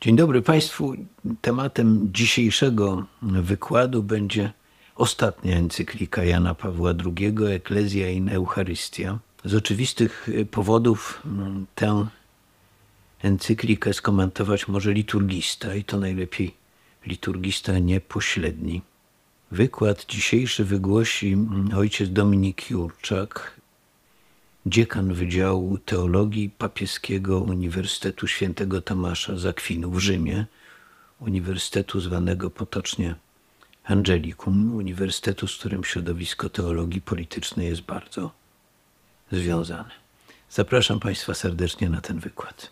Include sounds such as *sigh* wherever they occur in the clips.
Dzień dobry Państwu. Tematem dzisiejszego wykładu będzie ostatnia encyklika Jana Pawła II, Ecclesia in Eucharystia. Z oczywistych powodów mm, tę encyklikę skomentować może liturgista i to najlepiej liturgista niepośredni. Wykład dzisiejszy wygłosi mm, ojciec Dominik Jurczak, dziekan Wydziału Teologii Papieskiego Uniwersytetu Świętego Tomasza z Akwinu w Rzymie, uniwersytetu zwanego potocznie Angelicum, uniwersytetu, z którym środowisko teologii politycznej jest bardzo związane. Zapraszam Państwa serdecznie na ten wykład.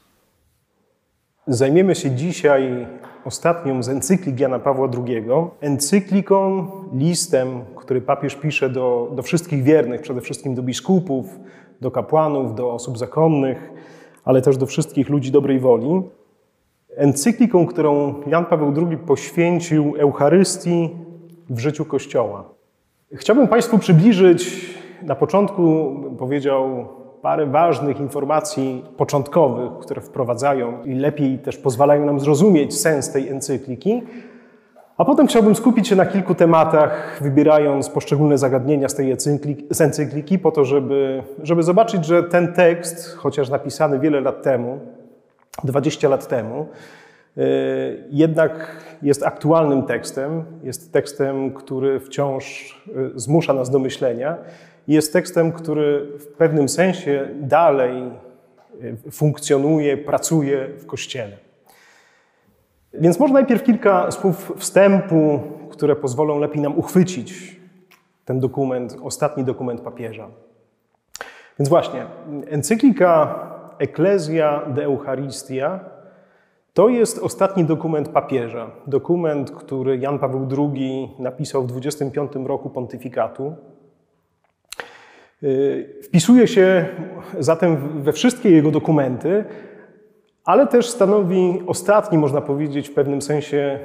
Zajmiemy się dzisiaj ostatnią z encyklik Jana Pawła II, encykliką, listem, który papież pisze do, do wszystkich wiernych, przede wszystkim do biskupów, do kapłanów, do osób zakonnych, ale też do wszystkich ludzi dobrej woli. Encykliką, którą Jan Paweł II poświęcił Eucharystii w życiu Kościoła. Chciałbym Państwu przybliżyć, na początku powiedział parę ważnych informacji początkowych, które wprowadzają i lepiej też pozwalają nam zrozumieć sens tej encykliki, a potem chciałbym skupić się na kilku tematach, wybierając poszczególne zagadnienia z tej encykliki, po to, żeby, żeby zobaczyć, że ten tekst, chociaż napisany wiele lat temu, 20 lat temu, y, jednak jest aktualnym tekstem, jest tekstem, który wciąż y, zmusza nas do myślenia, jest tekstem, który w pewnym sensie dalej y, funkcjonuje, pracuje w Kościele. Więc może najpierw kilka słów wstępu, które pozwolą lepiej nam uchwycić ten dokument, ostatni dokument papieża. Więc właśnie, encyklika Ecclesia de Eucharistia to jest ostatni dokument papieża. Dokument, który Jan Paweł II napisał w 25 roku pontyfikatu. Wpisuje się zatem we wszystkie jego dokumenty, ale też stanowi ostatni, można powiedzieć, w pewnym sensie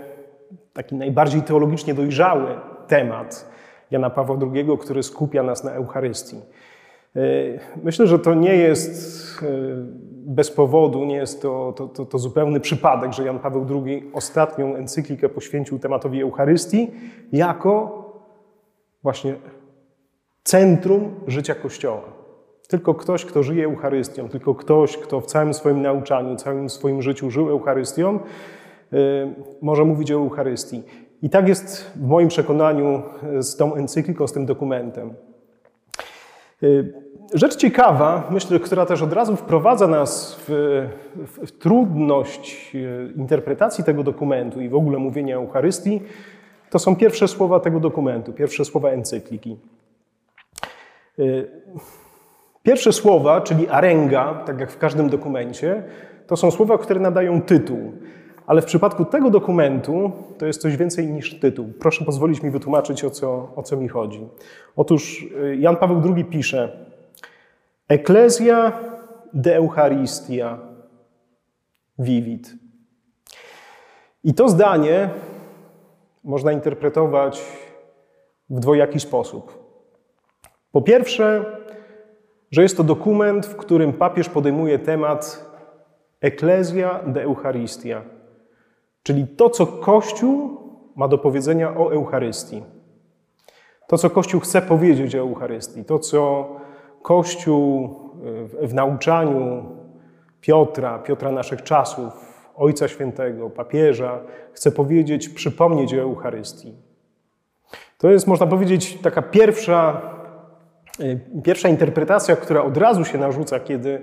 taki najbardziej teologicznie dojrzały temat Jana Pawła II, który skupia nas na Eucharystii. E, myślę, że to nie jest e, bez powodu, nie jest to, to, to, to, zupełny przypadek, że Jan Paweł II ostatnią encyklikę poświęcił tematowi Eucharystii jako właśnie centrum życia Kościoła. Tylko ktoś, kto żyje Eucharystią, tylko ktoś, kto w całym swoim nauczaniu, całym swoim życiu żył Eucharystią, y, może mówić o Eucharystii. I tak jest w moim przekonaniu z tą encykliką, z tym dokumentem. Y, rzecz ciekawa, myślę, która też od razu wprowadza nas w, w, w trudność y, interpretacji tego dokumentu i w ogóle mówienia o Eucharystii, to są pierwsze słowa tego dokumentu, pierwsze słowa encykliki. Pierwsze słowa, czyli arenga, tak jak w każdym dokumencie, to są słowa, które nadają tytuł. Ale w przypadku tego dokumentu to jest coś więcej niż tytuł. Proszę pozwolić mi wytłumaczyć, o co, o co mi chodzi. Otóż y, Jan Paweł II pisze: Ecclesia de Eucharistia vivit. I to zdanie można interpretować w dwojaki sposób. Po pierwsze, że jest to dokument, w którym papież podejmuje temat Ecclesia de Eucharistia, czyli to, co Kościół ma do powiedzenia o Eucharystii. To, co Kościół chce powiedzieć o Eucharystii, to, co Kościół w nauczaniu Piotra, Piotra naszych czasów, Ojca Świętego, papieża, chce powiedzieć, przypomnieć o Eucharystii. To jest, można powiedzieć, taka pierwsza pierwsza interpretacja, która od razu się narzuca, kiedy,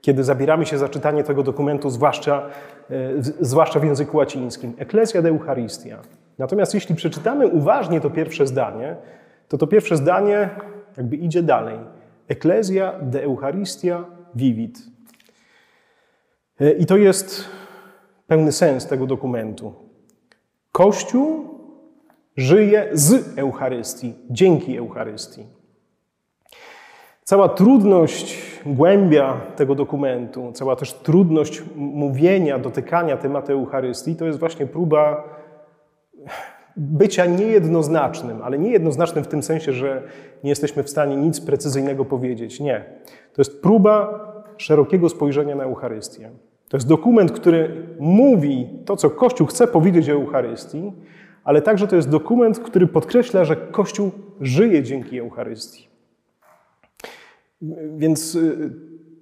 kiedy zabieramy się za czytanie tego dokumentu, zwłaszcza, y, zwłaszcza w języku łacińskim. Ecclesia de Eucharistia. Natomiast jeśli przeczytamy uważnie to pierwsze zdanie, to to pierwsze zdanie jakby idzie dalej. Ecclesia de Eucharistia vivit. Y, I to jest pełny sens tego dokumentu. Kościół żyje z Eucharystii, dzięki Eucharystii. Cała trudność głębia tego dokumentu, cała też trudność mówienia, dotykania tematu Eucharystii, to jest właśnie próba bycia niejednoznacznym, ale niejednoznacznym w tym sensie, że nie jesteśmy w stanie nic precyzyjnego powiedzieć. Nie. To jest próba szerokiego spojrzenia na Eucharystię. To jest dokument, który mówi to, co Kościół chce powiedzieć o Eucharystii, ale także to jest dokument, który podkreśla, że Kościół żyje dzięki Eucharystii. Więc y,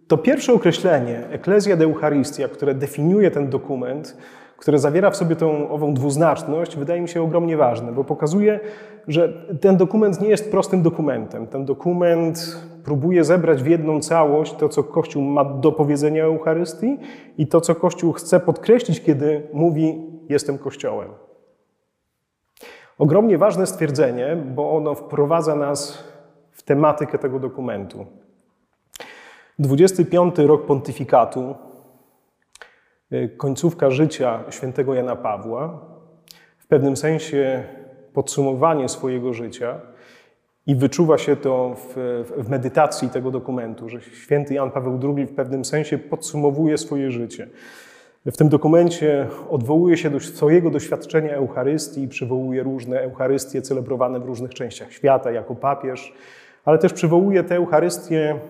to pierwsze określenie, Ecclesia de Eucharistia, które definiuje ten dokument, które zawiera w sobie tą ową dwuznaczność, wydaje mi się ogromnie ważne, bo pokazuje, że ten dokument nie jest prostym dokumentem. Ten dokument próbuje zebrać w jedną całość to, co Kościół ma do powiedzenia o Eucharystii i to, co Kościół chce podkreślić, kiedy mówi: Jestem Kościołem. Ogromnie ważne stwierdzenie, bo ono wprowadza nas w tematykę tego dokumentu. 25 rok pontyfikatu, y, końcówka życia świętego Jana Pawła, w pewnym sensie podsumowanie swojego życia i wyczuwa się to w, w, medytacji tego dokumentu, że święty Jan Paweł II w pewnym sensie podsumowuje swoje życie. W tym dokumencie odwołuje się do swojego doświadczenia Eucharystii i przywołuje różne Eucharystie celebrowane w różnych częściach świata jako papież, ale też przywołuje te Eucharystie,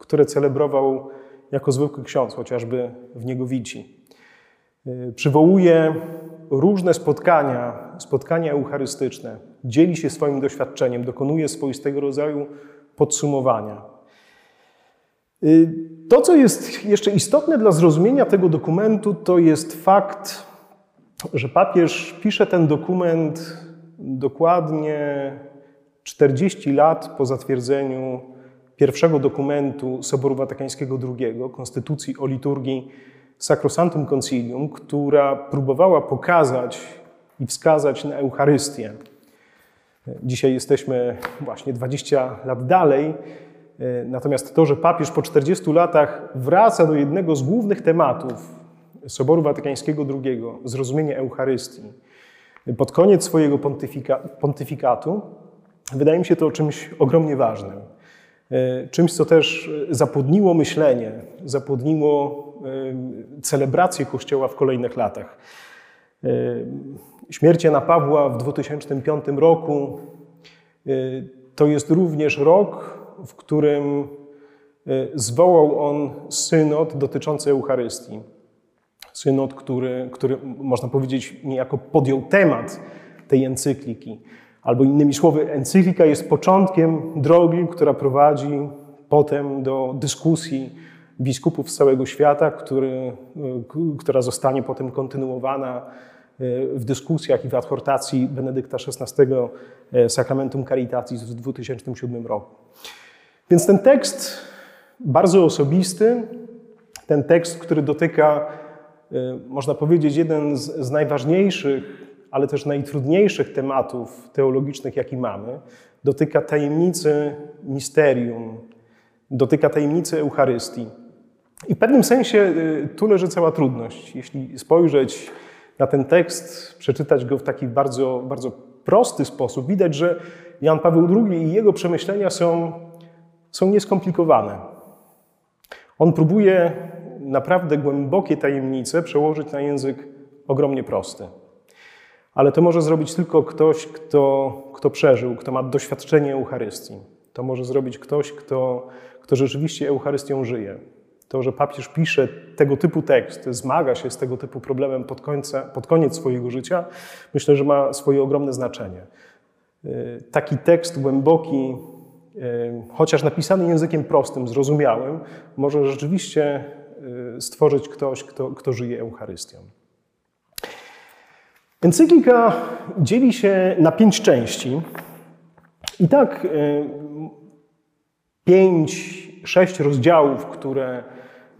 które celebrował jako zwykły ksiądz, chociażby w Niegowici. Przywołuje różne spotkania, spotkania eucharystyczne, dzieli się swoim doświadczeniem, dokonuje swoistego rodzaju podsumowania. To, co jest jeszcze istotne dla zrozumienia tego dokumentu, to jest fakt, że papież pisze ten dokument dokładnie 40 lat po zatwierdzeniu pierwszego dokumentu Soboru Watykańskiego II, Konstytucji o liturgii Sacrosanctum Concilium, która próbowała pokazać i wskazać na Eucharystię. Dzisiaj jesteśmy właśnie 20 lat dalej, natomiast to, że papież po 40 latach wraca do jednego z głównych tematów Soboru Watykańskiego II, zrozumienia Eucharystii, pod koniec swojego pontyfika, pontyfikatu, wydaje mi się to czymś ogromnie ważnym. Czymś, co też zapłodniło myślenie, zapłodniło celebrację Kościoła w kolejnych latach. Śmierć Jana Pawła w 2005 roku to jest również rok, w którym zwołał on synod dotyczący Eucharystii. Synod, który, który można powiedzieć niejako podjął temat tej encykliki. Albo innymi słowy, encyklika jest początkiem drogi, która prowadzi potem do dyskusji biskupów z całego świata, który, która zostanie potem kontynuowana e, w dyskusjach i w adhortacji Benedykta XVI e, Sacramentum Caritatis w 2007 roku. Więc ten tekst bardzo osobisty, ten tekst, który dotyka, można powiedzieć, jeden z, z najważniejszych ale też najtrudniejszych tematów teologicznych, jaki mamy, dotyka tajemnicy misterium, dotyka tajemnicy Eucharystii. I w pewnym sensie y, tu leży cała trudność. Jeśli spojrzeć na ten tekst, przeczytać go w taki bardzo, bardzo prosty sposób, widać, że Jan Paweł II i jego przemyślenia są, są nieskomplikowane. On próbuje naprawdę głębokie tajemnice przełożyć na język ogromnie prosty. Ale to może zrobić tylko ktoś, kto, kto przeżył, kto ma doświadczenie Eucharystii. To może zrobić ktoś, kto, kto rzeczywiście Eucharystią żyje. To, że papież pisze tego typu tekst, zmaga się z tego typu problemem pod, końca, pod koniec swojego życia, myślę, że ma swoje ogromne znaczenie. Y, taki tekst głęboki, y, chociaż napisany językiem prostym, zrozumiałym, może rzeczywiście y, stworzyć ktoś, kto, kto żyje Eucharystią. Encyklika dzieli się na pięć części. I tak e, pięć, sześć rozdziałów, które,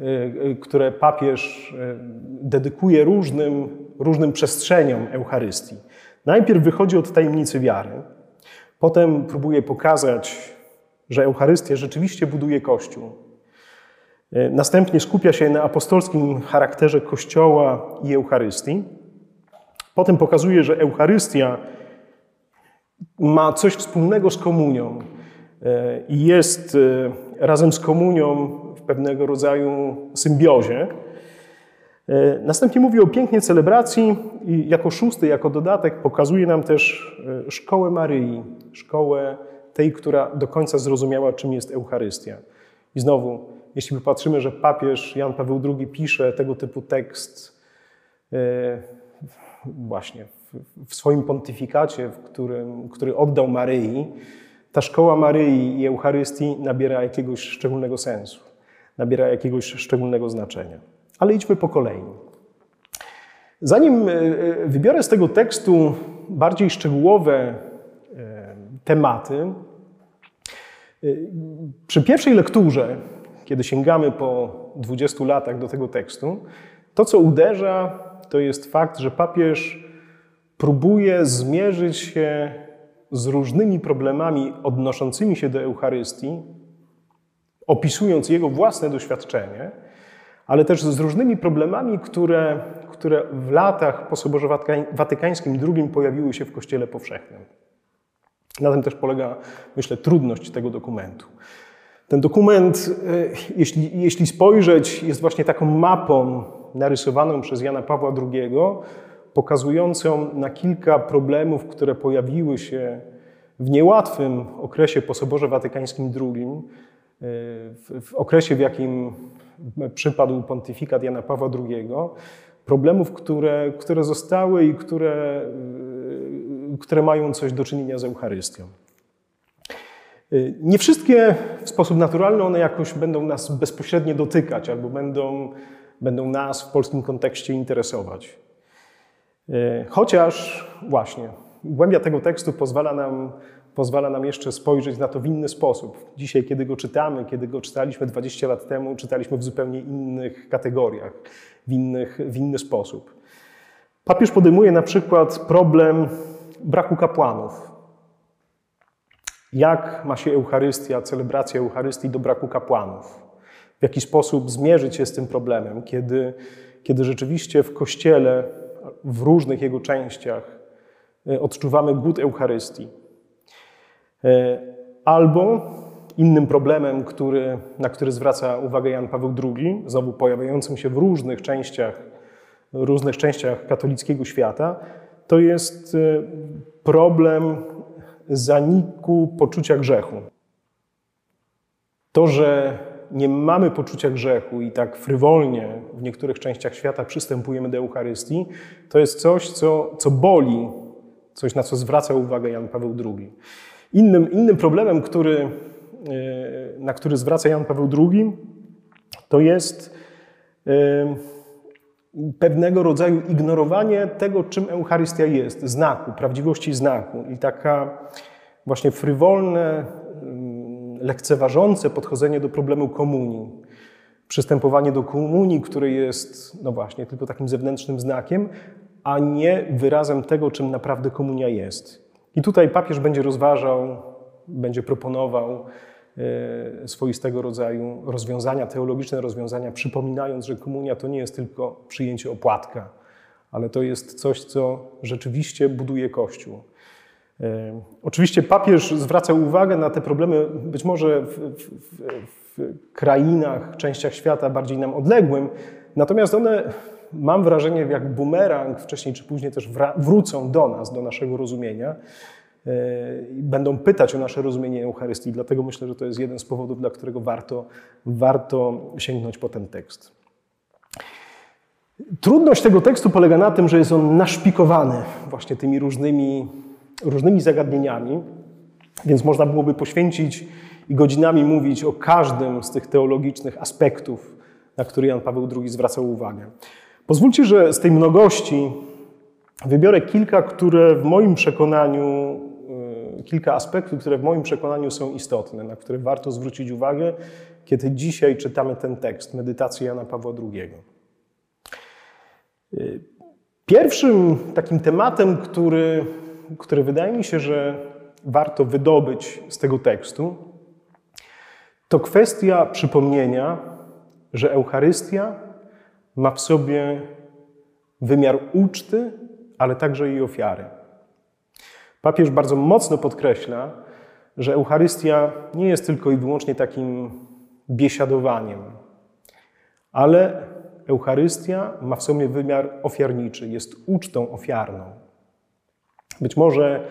e, które papież e, dedykuje różnym, różnym przestrzeniom Eucharystii. Najpierw wychodzi od tajemnicy wiary, potem próbuje pokazać, że Eucharystia rzeczywiście buduje Kościół. Następnie skupia się na apostolskim charakterze Kościoła i Eucharystii. Potem pokazuje, że Eucharystia ma coś wspólnego z komunią e, i jest e, razem z komunią w pewnego rodzaju symbiozie. E, następnie mówi o pięknej celebracji i jako szósty, jako dodatek pokazuje nam też szkołę Maryi, szkołę tej, która do końca zrozumiała, czym jest Eucharystia. I znowu jeśli popatrzymy, że papież Jan Paweł II pisze tego typu tekst właśnie w swoim pontyfikacie, w którym, który oddał Maryi, ta szkoła Maryi i Eucharystii nabiera jakiegoś szczególnego sensu, nabiera jakiegoś szczególnego znaczenia. Ale idźmy po kolei. Zanim e, e, wybiorę z tego tekstu bardziej szczegółowe tematy, przy pierwszej lekturze, kiedy sięgamy po 20 latach do tego tekstu, to co uderza, to jest fakt, że papież próbuje zmierzyć się z różnymi problemami odnoszącymi się do Eucharystii, opisując jego własne doświadczenie, ale też z różnymi problemami, które, które w latach po Soborze Watykańskim II pojawiły się w Kościele Powszechnym. Na tym też polega, myślę, trudność tego dokumentu. Ten dokument, e, jeśli, jeśli spojrzeć, jest właśnie taką mapą narysowaną przez Jana Pawła II, pokazującą na kilka problemów, które pojawiły się w niełatwym okresie po Soborze Watykańskim II, e, w, okresie, w jakim przypadł pontyfikat Jana Pawła II, problemów, które, które zostały i które, e, które mają coś do czynienia z Eucharystią. E, nie wszystkie w sposób naturalny one jakoś będą nas bezpośrednio dotykać albo będą, będą nas w polskim kontekście interesować. E, chociaż właśnie głębia tego tekstu pozwala nam, pozwala nam jeszcze spojrzeć na to w inny sposób. Dzisiaj, kiedy go czytamy, kiedy go czytaliśmy 20 lat temu, czytaliśmy w zupełnie innych kategoriach, w, innych, w inny sposób. Papież podejmuje na przykład problem braku kapłanów. Jak ma się Eucharystia, celebracja Eucharystii do braku kapłanów? W jaki sposób zmierzyć się z tym problemem, kiedy, kiedy rzeczywiście w Kościele w różnych jego częściach e, odczuwamy głód Eucharystii. E, albo innym problemem, który, na który zwraca uwagę Jan Paweł II, znowu pojawiającym się w różnych częściach, różnych częściach katolickiego świata, to jest e, problem zaniku poczucia grzechu. To, że nie mamy poczucia grzechu i tak frywolnie w niektórych częściach świata przystępujemy do Eucharystii, to jest coś, co, co boli, coś, na co zwraca uwagę Jan Paweł II. Innym, innym problemem, który, e, na który zwraca Jan Paweł II, to jest e, pewnego rodzaju ignorowanie tego, czym Eucharystia jest, znaku, prawdziwości znaku i taka właśnie frywolne lekceważące podchodzenie do problemu komunii. Przystępowanie do komunii, które jest, no właśnie, tylko takim zewnętrznym znakiem, a nie wyrazem tego, czym naprawdę komunia jest. I tutaj papież będzie rozważał, będzie proponował swoistego rodzaju rozwiązania, teologiczne rozwiązania, przypominając, że komunia to nie jest tylko przyjęcie opłatka, ale to jest coś, co rzeczywiście buduje Kościół. E, oczywiście papież zwraca uwagę na te problemy, być może w, w, w, krainach, częściach świata bardziej nam odległym, natomiast one, mam wrażenie, jak bumerang, wcześniej czy później też wrócą do nas, do naszego rozumienia e, będą pytać o nasze rozumienie Eucharystii. Dlatego myślę, że to jest jeden z powodów, dla którego warto, warto sięgnąć po ten tekst. Trudność tego tekstu polega na tym, że jest on naszpikowany właśnie tymi różnymi różnymi zagadnieniami, więc można byłoby poświęcić i godzinami mówić o każdym z tych teologicznych aspektów, na które Jan Paweł II zwracał uwagę. Pozwólcie, że z tej mnogości wybiorę kilka, które w moim przekonaniu, e, kilka aspektów, które w moim przekonaniu są istotne, na które warto zwrócić uwagę, kiedy dzisiaj czytamy ten tekst, medytację Jana Pawła II. Pierwszym takim tematem, który które wydaje mi się, że warto wydobyć z tego tekstu, to kwestia przypomnienia, że Eucharystia ma w sobie wymiar uczty, ale także i ofiary. Papież bardzo mocno podkreśla, że Eucharystia nie jest tylko i wyłącznie takim biesiadowaniem, ale Eucharystia ma w sobie wymiar ofiarniczy, jest ucztą ofiarną. Być może y,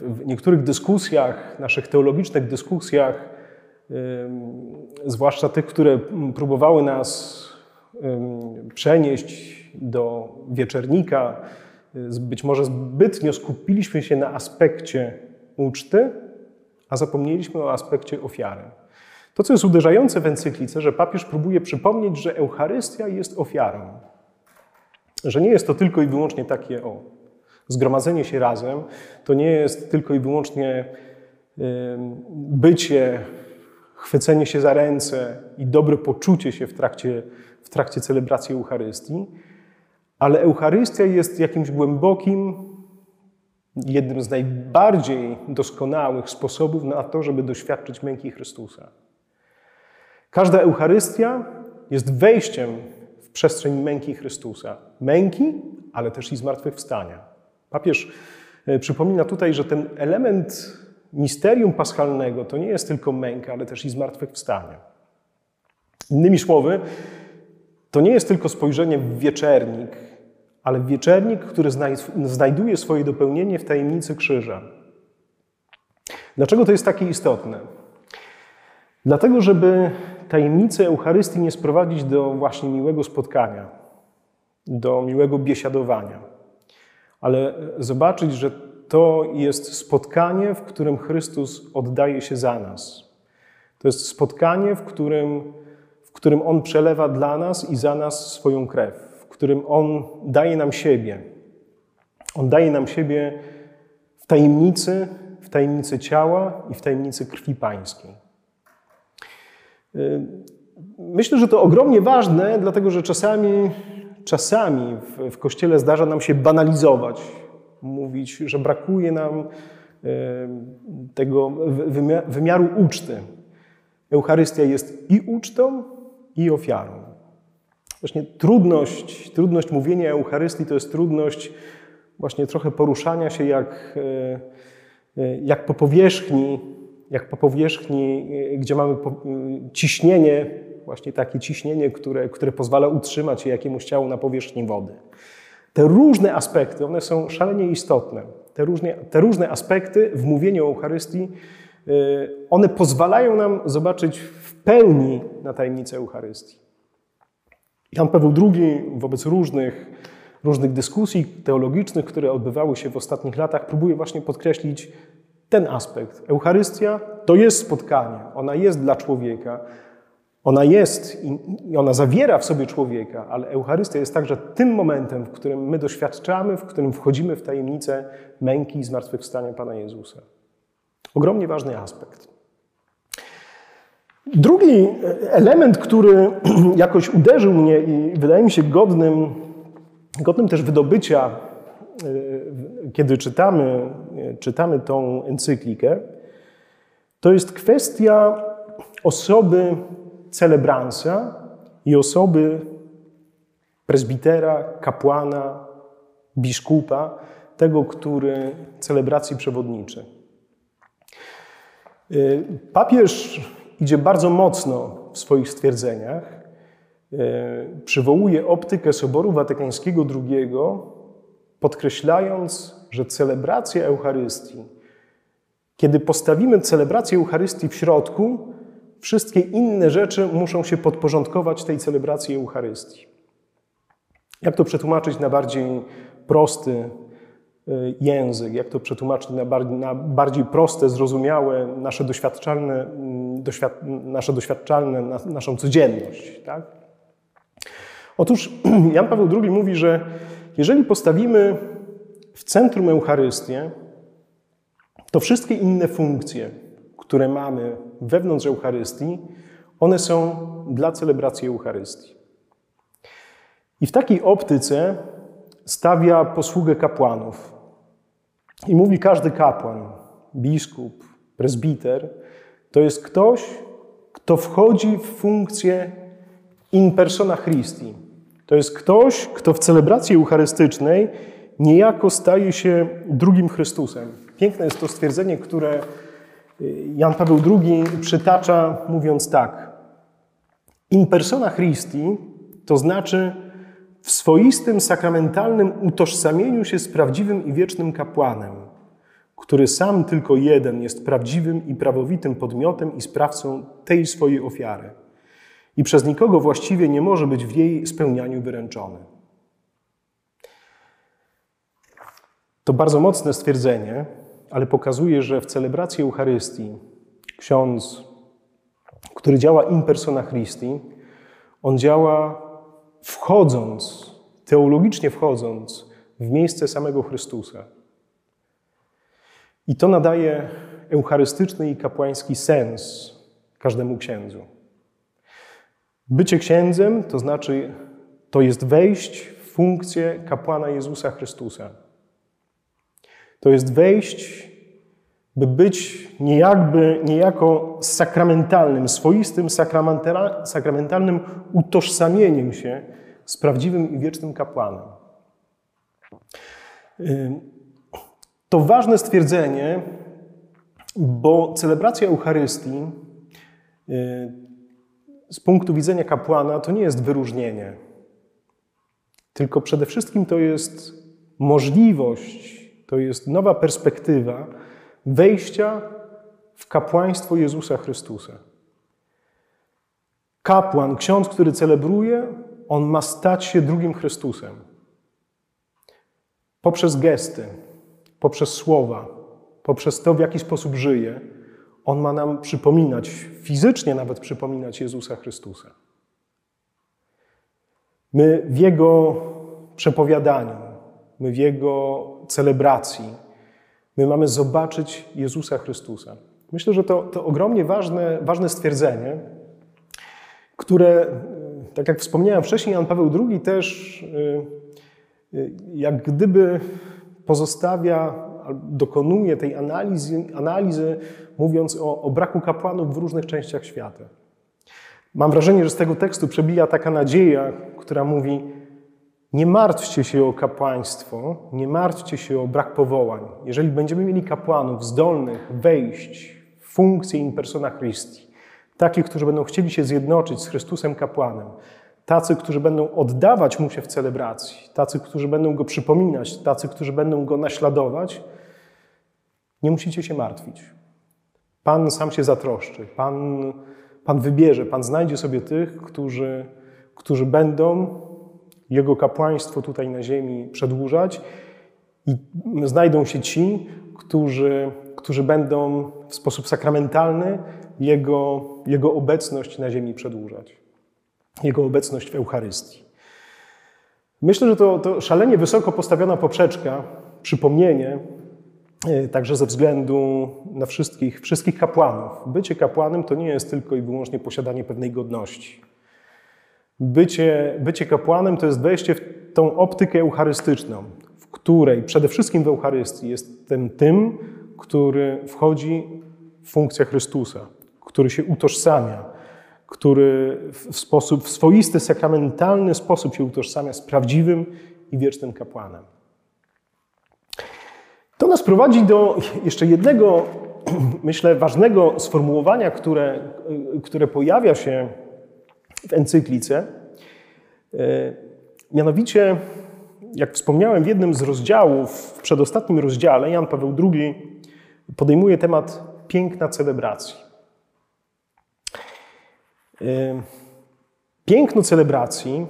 w niektórych dyskusjach, naszych teologicznych dyskusjach, zwłaszcza tych, które próbowały nas przenieść do wieczernika. Być może zbytnio skupiliśmy się na aspekcie uczty, a zapomnieliśmy o aspekcie ofiary. To, co jest uderzające w encyklice, że papież próbuje przypomnieć, że Eucharystia jest ofiarą. Że nie jest to tylko i wyłącznie takie o zgromadzenie się razem, to nie jest tylko i wyłącznie bycie, chwycenie się za ręce i dobre poczucie się w trakcie, w trakcie celebracji Eucharystii, ale Eucharystia jest jakimś głębokim, jednym z najbardziej doskonałych sposobów na to, żeby doświadczyć męki Chrystusa. Każda Eucharystia jest wejściem w przestrzeń męki Chrystusa. Męki, ale też i zmartwychwstania. Papież e, przypomina tutaj, że ten element misterium paschalnego to nie jest tylko męka, ale też i zmartwychwstanie. Innymi słowy, to nie jest tylko spojrzenie w wieczernik, ale w wieczernik, który znajduje swoje dopełnienie w tajemnicy krzyża. Dlaczego to jest takie istotne? Dlatego, żeby tajemnicę Eucharystii nie sprowadzić do właśnie miłego spotkania, do miłego biesiadowania, ale zobaczyć, że to jest spotkanie, w którym Chrystus oddaje się za nas. To jest spotkanie, w którym, którym On przelewa dla nas i za nas swoją krew, w którym On daje nam siebie. On daje nam siebie w tajemnicy, w tajemnicy ciała i w tajemnicy krwi pańskiej. Myślę, że to ogromnie ważne, dlatego że czasami, czasami w, w Kościele zdarza nam się banalizować, mówić, że brakuje nam tego wymiaru uczty. Eucharystia jest i ucztą, i ofiarą. Właśnie trudność, trudność mówienia Eucharystii to jest trudność właśnie trochę poruszania się jak, e, e, jak po powierzchni jak po powierzchni, y, gdzie mamy ciśnienie, właśnie takie ciśnienie, które, które pozwala utrzymać się jakiemuś ciału na powierzchni wody. Te różne aspekty, one są szalenie istotne. Te różne, te różne aspekty w mówieniu o Eucharystii, one pozwalają nam zobaczyć w pełni na tajemnicę Eucharystii. Jan Paweł II wobec różnych, różnych dyskusji teologicznych, które odbywały się w ostatnich latach, próbuje właśnie podkreślić ten aspekt. Eucharystia to jest spotkanie, ona jest dla człowieka, ona jest i ona zawiera w sobie człowieka, ale Eucharystia jest także tym momentem, w którym my doświadczamy, w którym wchodzimy w tajemnicę męki i zmartwychwstania Pana Jezusa. Ogromnie ważny aspekt. Drugi element, który *clears throat* jakoś uderzył mnie i wydaje mi się godnym, godnym też wydobycia kiedy czytamy, czytamy tą encyklikę, to jest kwestia osoby celebransa i osoby prezbitera, kapłana, biskupa, tego, który celebracji przewodniczy. Papież idzie bardzo mocno w swoich stwierdzeniach. Przywołuje optykę Soboru Watykańskiego II podkreślając, że celebracja Eucharystii, kiedy postawimy celebrację Eucharystii w środku, wszystkie inne rzeczy muszą się podporządkować tej celebracji Eucharystii. Jak to przetłumaczyć na bardziej prosty y, język, jak to przetłumaczyć na bardziej, na bardziej proste, zrozumiałe, nasze doświadczalne, mm, doświad, nasze doświadczalne naszą codzienność. Tak? Otóż *clears throat* Jan Paweł II mówi, że jeżeli postawimy w centrum Eucharystię, to wszystkie inne funkcje, które mamy wewnątrz Eucharystii, one są dla celebracji Eucharystii. I w takiej optyce stawia posługę kapłanów. I mówi każdy kapłan, biskup, prezbiter, to jest ktoś, kto wchodzi w funkcję in persona Christi, to jest ktoś, kto w celebracji eucharystycznej niejako staje się drugim Chrystusem. Piękne jest to stwierdzenie, które y, Jan Paweł II przytacza, mówiąc tak. In persona Christi to znaczy w swoistym sakramentalnym utożsamieniu się z prawdziwym i wiecznym kapłanem, który sam tylko jeden jest prawdziwym i prawowitym podmiotem i sprawcą tej swojej ofiary. I przez nikogo właściwie nie może być w jej spełnianiu wyręczony. To bardzo mocne stwierdzenie, ale pokazuje, że w celebracji Eucharystii ksiądz, który działa in persona Christi, on działa wchodząc, teologicznie wchodząc w miejsce samego Chrystusa. I to nadaje eucharystyczny i kapłański sens każdemu księdzu. Bycie księdzem to znaczy, to jest wejść w funkcję kapłana Jezusa Chrystusa. To jest wejść, by być niejakby, niejako sakramentalnym, swoistym sakramentalnym utożsamieniem się z prawdziwym i wiecznym kapłanem. To ważne stwierdzenie, bo celebracja Eucharystii z punktu widzenia kapłana to nie jest wyróżnienie, tylko przede wszystkim to jest możliwość, to jest nowa perspektywa wejścia w kapłaństwo Jezusa Chrystusa. Kapłan, ksiądz, który celebruje, on ma stać się drugim Chrystusem. Poprzez gesty, poprzez słowa, poprzez to, w jaki sposób żyje, on ma nam przypominać, fizycznie nawet przypominać Jezusa Chrystusa. My w Jego przepowiadaniu, my w Jego celebracji, my mamy zobaczyć Jezusa Chrystusa. Myślę, że to, to ogromnie ważne, ważne stwierdzenie, które, tak jak wspomniałem wcześniej, Jan Paweł II też y, y, jak gdyby pozostawia, dokonuje tej analizy, analizy mówiąc o, o braku kapłanów w różnych częściach świata. Mam wrażenie, że z tego tekstu przebija taka nadzieja, która mówi: Nie martwcie się o kapłaństwo, nie martwcie się o brak powołań. Jeżeli będziemy mieli kapłanów zdolnych wejść w funkcję in persona Christi, takich, którzy będą chcieli się zjednoczyć z Chrystusem kapłanem, tacy, którzy będą oddawać mu się w celebracji, tacy, którzy będą go przypominać, tacy, którzy będą go naśladować, nie musicie się martwić. Pan sam się zatroszczy, Pan, Pan wybierze, Pan znajdzie sobie tych, którzy, którzy będą Jego kapłaństwo tutaj na ziemi przedłużać i znajdą się ci, którzy, którzy będą w sposób sakramentalny Jego, Jego obecność na ziemi przedłużać. Jego obecność w Eucharystii. Myślę, że to, to szalenie wysoko postawiona poprzeczka, przypomnienie, e, także ze względu na wszystkich, wszystkich kapłanów. Bycie kapłanem to nie jest tylko i wyłącznie posiadanie pewnej godności. Bycie, bycie kapłanem to jest wejście w tą optykę eucharystyczną, w której przede wszystkim w Eucharystii jestem tym, który wchodzi w funkcję Chrystusa, który się utożsamia który w sposób w swoisty, sakramentalny sposób się utożsamia z prawdziwym i wiecznym kapłanem. To nas prowadzi do jeszcze jednego, *clears throat* myślę, ważnego sformułowania, które, które pojawia się w encyklice. E, mianowicie, jak wspomniałem w jednym z rozdziałów, w przedostatnim rozdziale, Jan Paweł II podejmuje temat piękna celebracji. Piękno celebracji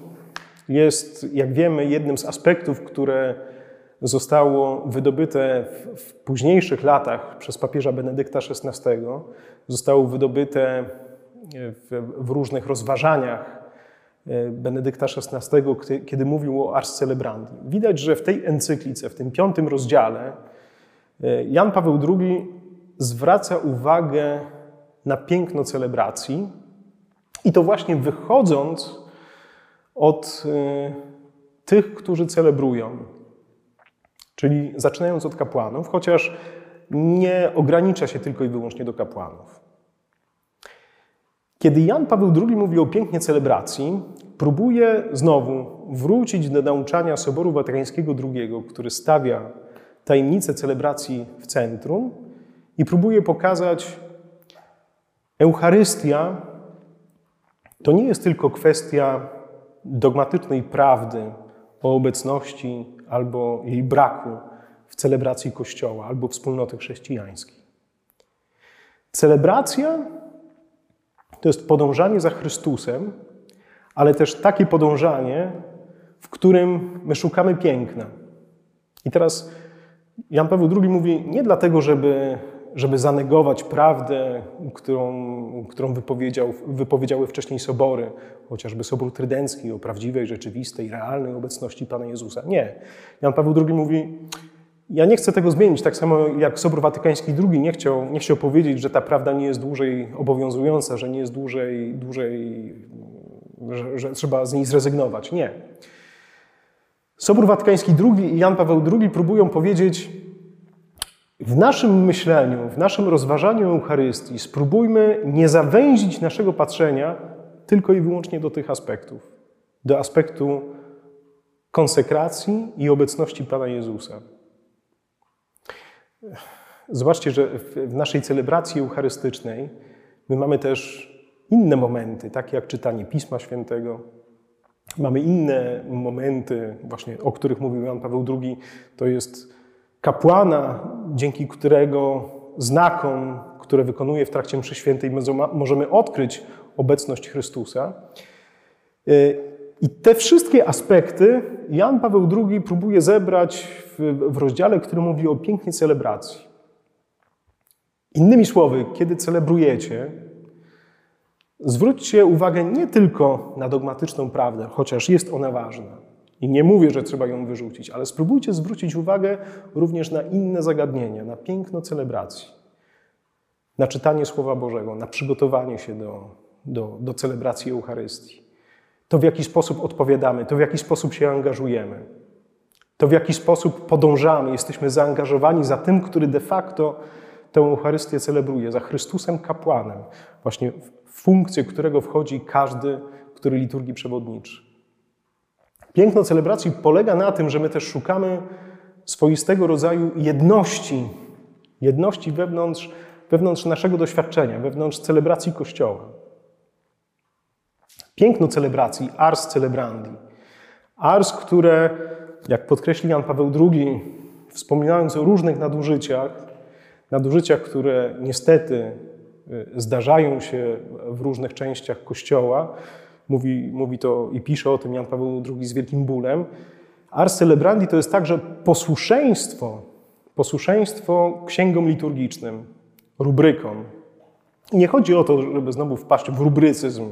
jest, jak wiemy, jednym z aspektów, które zostało wydobyte w późniejszych latach przez papieża Benedykta XVI, zostało wydobyte w, różnych rozważaniach e, Benedykta XVI, kiedy mówił o Ars Celebrandi. Widać, że w tej encyklice, w tym piątym rozdziale, e, Jan Paweł II zwraca uwagę na piękno celebracji, i to właśnie wychodząc od y, tych, którzy celebrują, czyli zaczynając od kapłanów, chociaż nie ogranicza się tylko i wyłącznie do kapłanów. Kiedy Jan Paweł II mówi o pięknie celebracji, próbuje znowu wrócić do nauczania Soboru Watykańskiego II, który stawia tajemnicę celebracji w centrum i próbuje pokazać Eucharystia to nie jest tylko kwestia dogmatycznej prawdy o obecności albo jej braku w celebracji Kościoła albo wspólnoty chrześcijańskiej. Celebracja to jest podążanie za Chrystusem, ale też takie podążanie, w którym my szukamy piękna. I teraz Jan Paweł II mówi nie dlatego, żeby, żeby zanegować prawdę, którą, którą wypowiedział, wypowiedziały wcześniej sobory, chociażby Sobór Trydencki o prawdziwej, rzeczywistej, realnej obecności Pana Jezusa. Nie. Jan Paweł II mówi, ja nie chcę tego zmienić, tak samo jak Sobór Watykański II nie chciał, nie chciał powiedzieć, że ta prawda nie jest dłużej obowiązująca, że nie jest dłużej, dłużej że, że trzeba z niej zrezygnować. Nie. Sobór Watykański II i Jan Paweł II próbują powiedzieć, w naszym myśleniu, w naszym rozważaniu Eucharystii spróbujmy nie zawęzić naszego patrzenia tylko i wyłącznie do tych aspektów. Do aspektu konsekracji i obecności Pana Jezusa. Zobaczcie, że w naszej celebracji eucharystycznej my mamy też inne momenty, takie jak czytanie Pisma Świętego. Mamy inne momenty, właśnie o których mówił Jan Paweł II. To jest kapłana, dzięki którego znakom, które wykonuje w trakcie mszy świętej, możemy odkryć obecność Chrystusa. I te wszystkie aspekty Jan Paweł II próbuje zebrać w, w rozdziale, który mówi o pięknej celebracji. Innymi słowy, kiedy celebrujecie, zwróćcie uwagę nie tylko na dogmatyczną prawdę, chociaż jest ona ważna. I nie mówię, że trzeba ją wyrzucić, ale spróbujcie zwrócić uwagę również na inne zagadnienia, na piękno celebracji, na czytanie Słowa Bożego, na przygotowanie się do, do, do celebracji Eucharystii to w jaki sposób odpowiadamy, to w jaki sposób się angażujemy, to w jaki sposób podążamy, jesteśmy zaangażowani za tym, który de facto tę Eucharystię celebruje, za Chrystusem kapłanem, właśnie w funkcję którego wchodzi każdy, który liturgii przewodniczy. Piękno celebracji polega na tym, że my też szukamy swoistego rodzaju jedności, jedności wewnątrz, wewnątrz naszego doświadczenia, wewnątrz celebracji Kościoła. Piękno celebracji, ars celebrandi. Ars, które, jak podkreślił Jan Paweł II, wspominając o różnych nadużyciach, nadużyciach, które niestety y, zdarzają się w różnych częściach Kościoła, mówi, mówi to i pisze o tym Jan Paweł II z wielkim bólem, ars celebrandi to jest także posłuszeństwo, posłuszeństwo księgom liturgicznym, rubrykom. Nie chodzi o to, żeby znowu wpaść w rubrycyzm,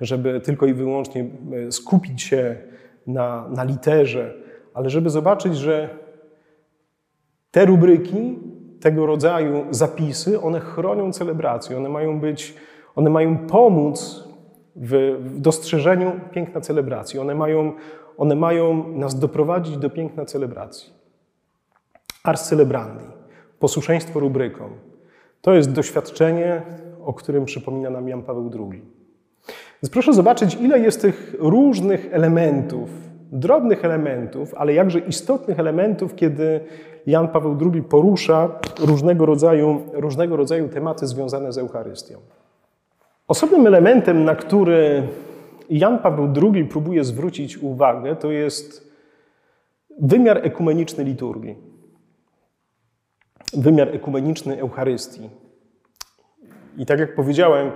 żeby tylko i wyłącznie e, skupić się na, na literze, ale żeby zobaczyć, że te rubryki, tego rodzaju zapisy, one chronią celebrację, one mają być, one mają pomóc w, w dostrzeżeniu piękna celebracji, one mają, one mają nas doprowadzić do piękna celebracji. Ars celebrandi, posłuszeństwo rubrykom, to jest doświadczenie, o którym przypomina nam Jan Paweł II. Więc proszę zobaczyć, ile jest tych różnych elementów, drobnych elementów, ale jakże istotnych elementów, kiedy Jan Paweł II porusza różnego rodzaju, różnego rodzaju tematy związane z Eucharystią. Osobnym elementem, na który Jan Paweł II próbuje zwrócić uwagę, to jest wymiar ekumeniczny liturgii. Wymiar ekumeniczny Eucharystii. I tak jak powiedziałem,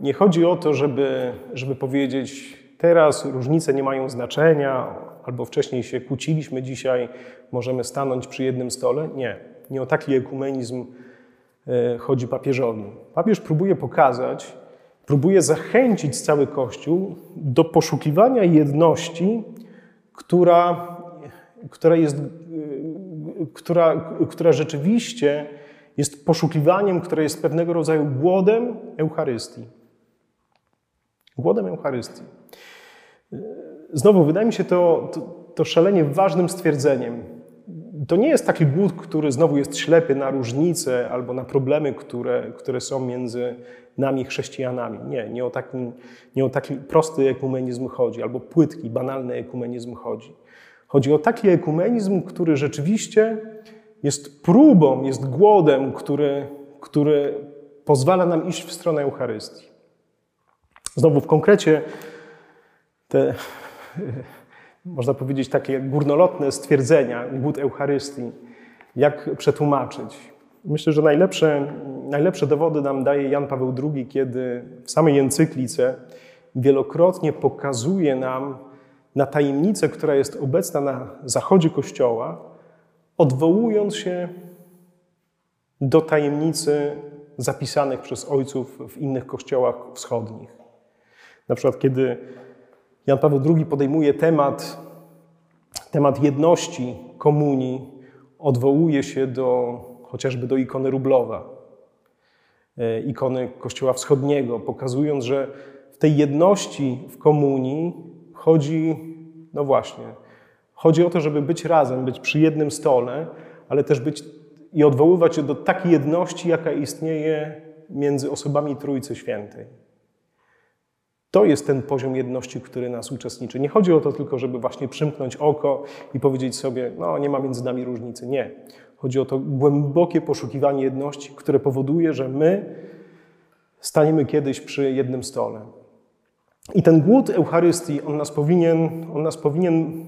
nie chodzi o to, żeby, żeby powiedzieć, teraz różnice nie mają znaczenia, albo wcześniej się kłóciliśmy, dzisiaj możemy stanąć przy jednym stole. Nie, nie o taki ekumenizm e, chodzi papieżowi. Papież próbuje pokazać, próbuje zachęcić cały Kościół do poszukiwania jedności, która, która, jest, e, która, która rzeczywiście jest poszukiwaniem, które jest pewnego rodzaju głodem Eucharystii głodem Eucharystii. Znowu, wydaje mi się to, to, to szalenie ważnym stwierdzeniem. To nie jest taki głód, który znowu jest ślepy na różnice albo na problemy, które, które są między nami, chrześcijanami. Nie, nie o, taki, nie o taki prosty ekumenizm chodzi, albo płytki, banalny ekumenizm chodzi. Chodzi o taki ekumenizm, który rzeczywiście jest próbą, jest głodem, który, który pozwala nam iść w stronę Eucharystii. Znowu w konkrecie te, można powiedzieć, takie górnolotne stwierdzenia, głód Eucharystii, Jak przetłumaczyć? Myślę, że najlepsze, najlepsze dowody nam daje Jan Paweł II, kiedy w samej encyklice wielokrotnie pokazuje nam na tajemnicę, która jest obecna na zachodzie Kościoła, odwołując się do tajemnicy zapisanych przez ojców w innych kościołach wschodnich. Na przykład, kiedy Jan Paweł II podejmuje temat, temat jedności komunii, odwołuje się do, chociażby do ikony Rublowa, e, ikony Kościoła Wschodniego, pokazując, że w tej jedności w komunii chodzi, no właśnie, chodzi o to, żeby być razem, być przy jednym stole, ale też być i odwoływać się do takiej jedności, jaka istnieje między osobami Trójcy Świętej. To jest ten poziom jedności, który nas uczestniczy. Nie chodzi o to tylko, żeby właśnie przymknąć oko i powiedzieć sobie, no nie ma między nami różnicy. Nie. Chodzi o to głębokie poszukiwanie jedności, które powoduje, że my staniemy kiedyś przy jednym stole. I ten głód Eucharystii, on nas powinien, on nas powinien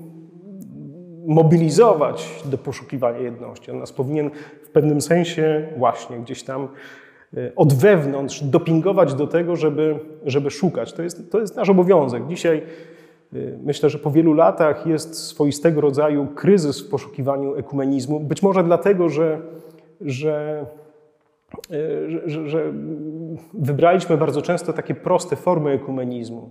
mobilizować do poszukiwania jedności. On nas powinien w pewnym sensie właśnie gdzieś tam od wewnątrz dopingować do tego, żeby, żeby szukać. To jest, to jest nasz obowiązek. Dzisiaj e, myślę, że po wielu latach jest swoistego rodzaju kryzys w poszukiwaniu ekumenizmu. Być może dlatego, że, że, e, że, że wybraliśmy bardzo często takie proste formy ekumenizmu.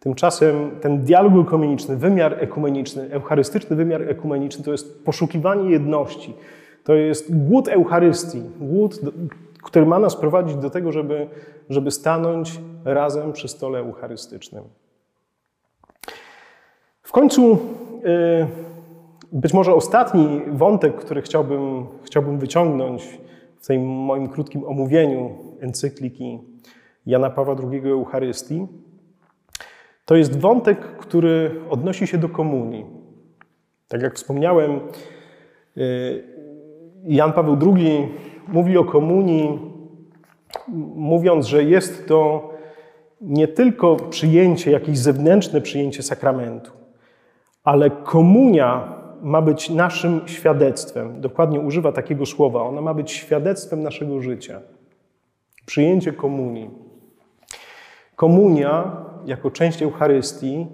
Tymczasem ten dialog ekumeniczny, wymiar ekumeniczny, eucharystyczny wymiar ekumeniczny to jest poszukiwanie jedności. To jest głód Eucharystii, głód, który ma nas prowadzić do tego, żeby, żeby stanąć razem przy stole eucharystycznym. W końcu, y, być może ostatni wątek, który chciałbym, chciałbym wyciągnąć w tym moim krótkim omówieniu encykliki Jana Pawła II Eucharystii, to jest wątek, który odnosi się do komunii. Tak jak wspomniałem, y, Jan Paweł II mówi o komunii, mówiąc, że jest to nie tylko przyjęcie, jakieś zewnętrzne przyjęcie sakramentu, ale komunia ma być naszym świadectwem. Dokładnie używa takiego słowa. Ona ma być świadectwem naszego życia. Przyjęcie komunii. Komunia jako część Eucharystii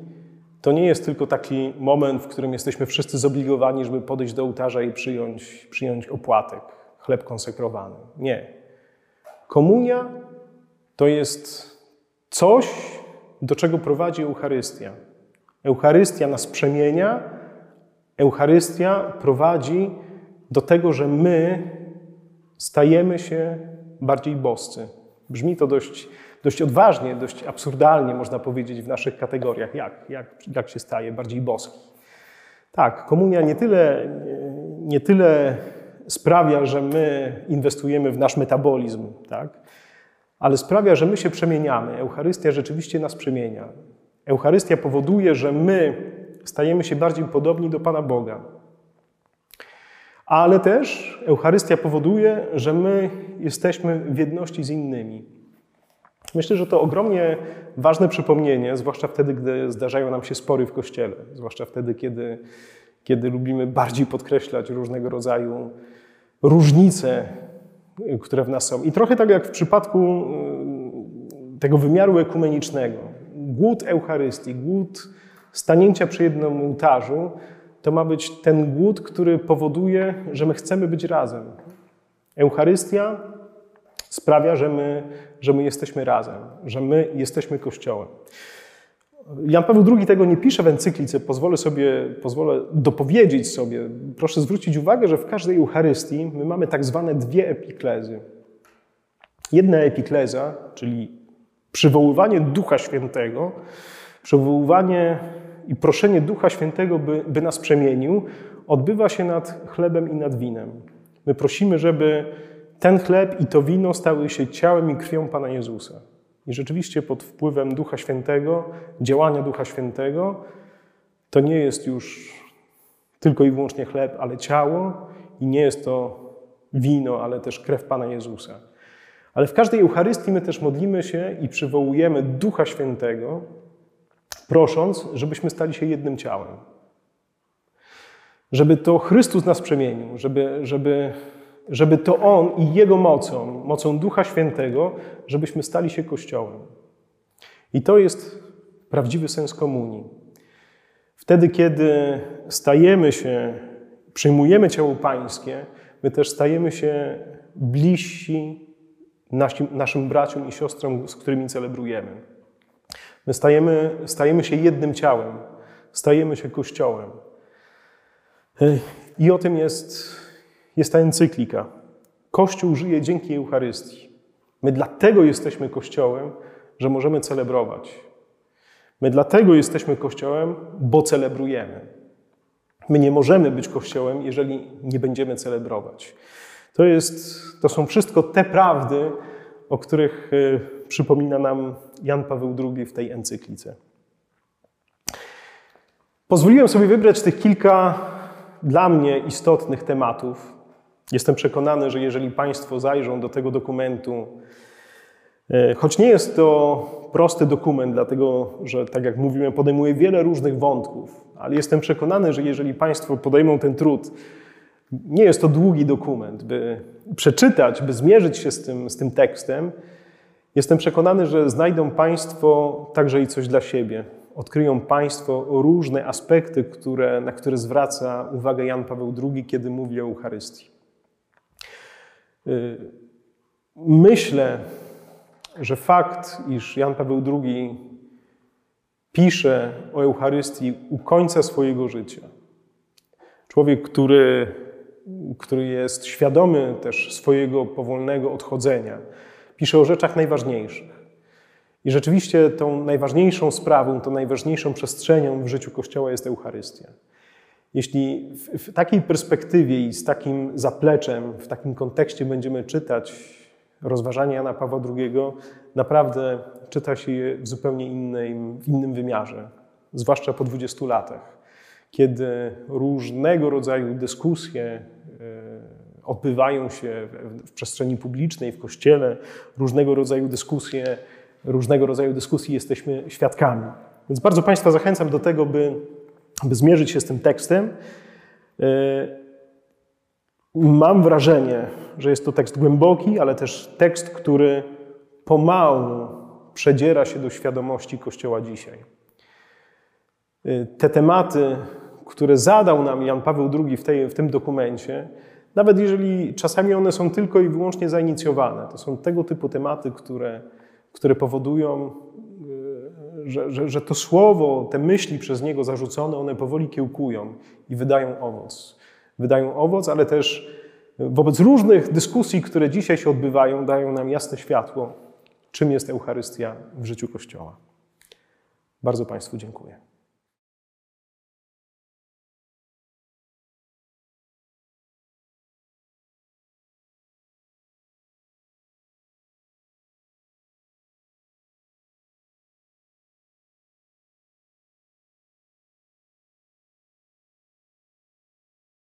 to nie jest tylko taki moment, w którym jesteśmy wszyscy zobligowani, żeby podejść do ołtarza i przyjąć, przyjąć opłatek, chleb konsekrowany. Nie. Komunia to jest coś, do czego prowadzi Eucharystia. Eucharystia nas przemienia, Eucharystia prowadzi do tego, że my stajemy się bardziej boscy. Brzmi to dość dość odważnie, dość absurdalnie można powiedzieć w naszych kategoriach, jak, jak, jak się staje bardziej boski. Tak, komunia nie tyle, nie tyle sprawia, że my inwestujemy w nasz metabolizm, tak? ale sprawia, że my się przemieniamy. Eucharystia rzeczywiście nas przemienia. Eucharystia powoduje, że my stajemy się bardziej podobni do Pana Boga. Ale też Eucharystia powoduje, że my jesteśmy w jedności z innymi. Myślę, że to ogromnie ważne przypomnienie, zwłaszcza wtedy, gdy zdarzają nam się spory w kościele, zwłaszcza wtedy, kiedy, kiedy lubimy bardziej podkreślać różnego rodzaju różnice, które w nas są. I trochę tak jak w przypadku y, tego wymiaru ekumenicznego, głód Eucharystii, głód stanięcia przy jednym ołtarzu, to ma być ten głód, który powoduje, że my chcemy być razem. Eucharystia sprawia, że my, że my jesteśmy razem, że my jesteśmy Kościołem. Jan Paweł II tego nie pisze w encyklice, pozwolę sobie, pozwolę dopowiedzieć sobie. Proszę zwrócić uwagę, że w każdej Eucharystii my mamy tak zwane dwie epiklezy. Jedna epikleza, czyli przywoływanie Ducha Świętego, przywoływanie i proszenie Ducha Świętego, by, by nas przemienił, odbywa się nad chlebem i nad winem. My prosimy, żeby ten chleb i to wino stały się ciałem i krwią Pana Jezusa. I rzeczywiście pod wpływem Ducha Świętego, działania Ducha Świętego, to nie jest już tylko i wyłącznie chleb, ale ciało i nie jest to wino, ale też krew Pana Jezusa. Ale w każdej Eucharystii my też modlimy się i przywołujemy Ducha Świętego, prosząc, żebyśmy stali się jednym ciałem. żeby to Chrystus nas przemienił, żeby, żeby, żeby to On i Jego mocą, mocą Ducha Świętego, żebyśmy stali się Kościołem. I to jest prawdziwy sens komunii. Wtedy, kiedy stajemy się, przyjmujemy ciało Pańskie, my też stajemy się bliżsi naszym, braciom i siostrom, z którymi celebrujemy. My stajemy, stajemy się jednym ciałem, stajemy się Kościołem. I o tym jest, jest ta encyklika. Kościół żyje dzięki Eucharystii. My dlatego jesteśmy Kościołem, że możemy celebrować. My dlatego jesteśmy Kościołem, bo celebrujemy. My nie możemy być Kościołem, jeżeli nie będziemy celebrować. To, jest, to są wszystko te prawdy, o których y, przypomina nam Jan Paweł II w tej encyklice. Pozwoliłem sobie wybrać tych kilka dla mnie istotnych tematów. Jestem przekonany, że jeżeli Państwo zajrzą do tego dokumentu, e, choć nie jest to prosty dokument, dlatego że, tak jak mówiłem, podejmuje wiele różnych wątków, ale jestem przekonany, że jeżeli Państwo podejmą ten trud, nie jest to długi dokument, by przeczytać, by zmierzyć się z tym, z tym tekstem, jestem przekonany, że znajdą Państwo także i coś dla siebie, odkryją Państwo różne aspekty, które, na które zwraca uwagę Jan Paweł II, kiedy mówi o Eucharystii. Y, myślę, że fakt, iż Jan Paweł II pisze o Eucharystii u końca swojego życia, człowiek, który, który jest świadomy też swojego powolnego odchodzenia, pisze o rzeczach najważniejszych. I rzeczywiście tą najważniejszą sprawą, tą najważniejszą przestrzenią w życiu Kościoła jest Eucharystia. Jeśli w, takiej perspektywie i z takim zapleczem, w takim kontekście będziemy czytać rozważania Jana Pawła II, naprawdę czyta się je w zupełnie innym, w innym wymiarze, zwłaszcza po 20 latach, kiedy różnego rodzaju dyskusje e, odbywają się w przestrzeni publicznej, w kościele, różnego rodzaju dyskusje różnego rodzaju dyskusji jesteśmy świadkami. Więc bardzo Państwa zachęcam do tego, by, by zmierzyć się z tym tekstem. E, mam wrażenie, że jest to tekst głęboki, ale też tekst, który pomału przedziera się do świadomości Kościoła dzisiaj. E, te tematy, które zadał nam Jan Paweł II w, tej, w tym dokumencie, nawet jeżeli czasami one są tylko i wyłącznie zainicjowane, to są tego typu tematy, które które powodują, że, że, że to słowo, te myśli przez niego zarzucone, one powoli kiełkują i wydają owoc. Wydają owoc, ale też wobec różnych dyskusji, które dzisiaj się odbywają, dają nam jasne światło, czym jest Eucharystia w życiu Kościoła. Bardzo Państwu dziękuję.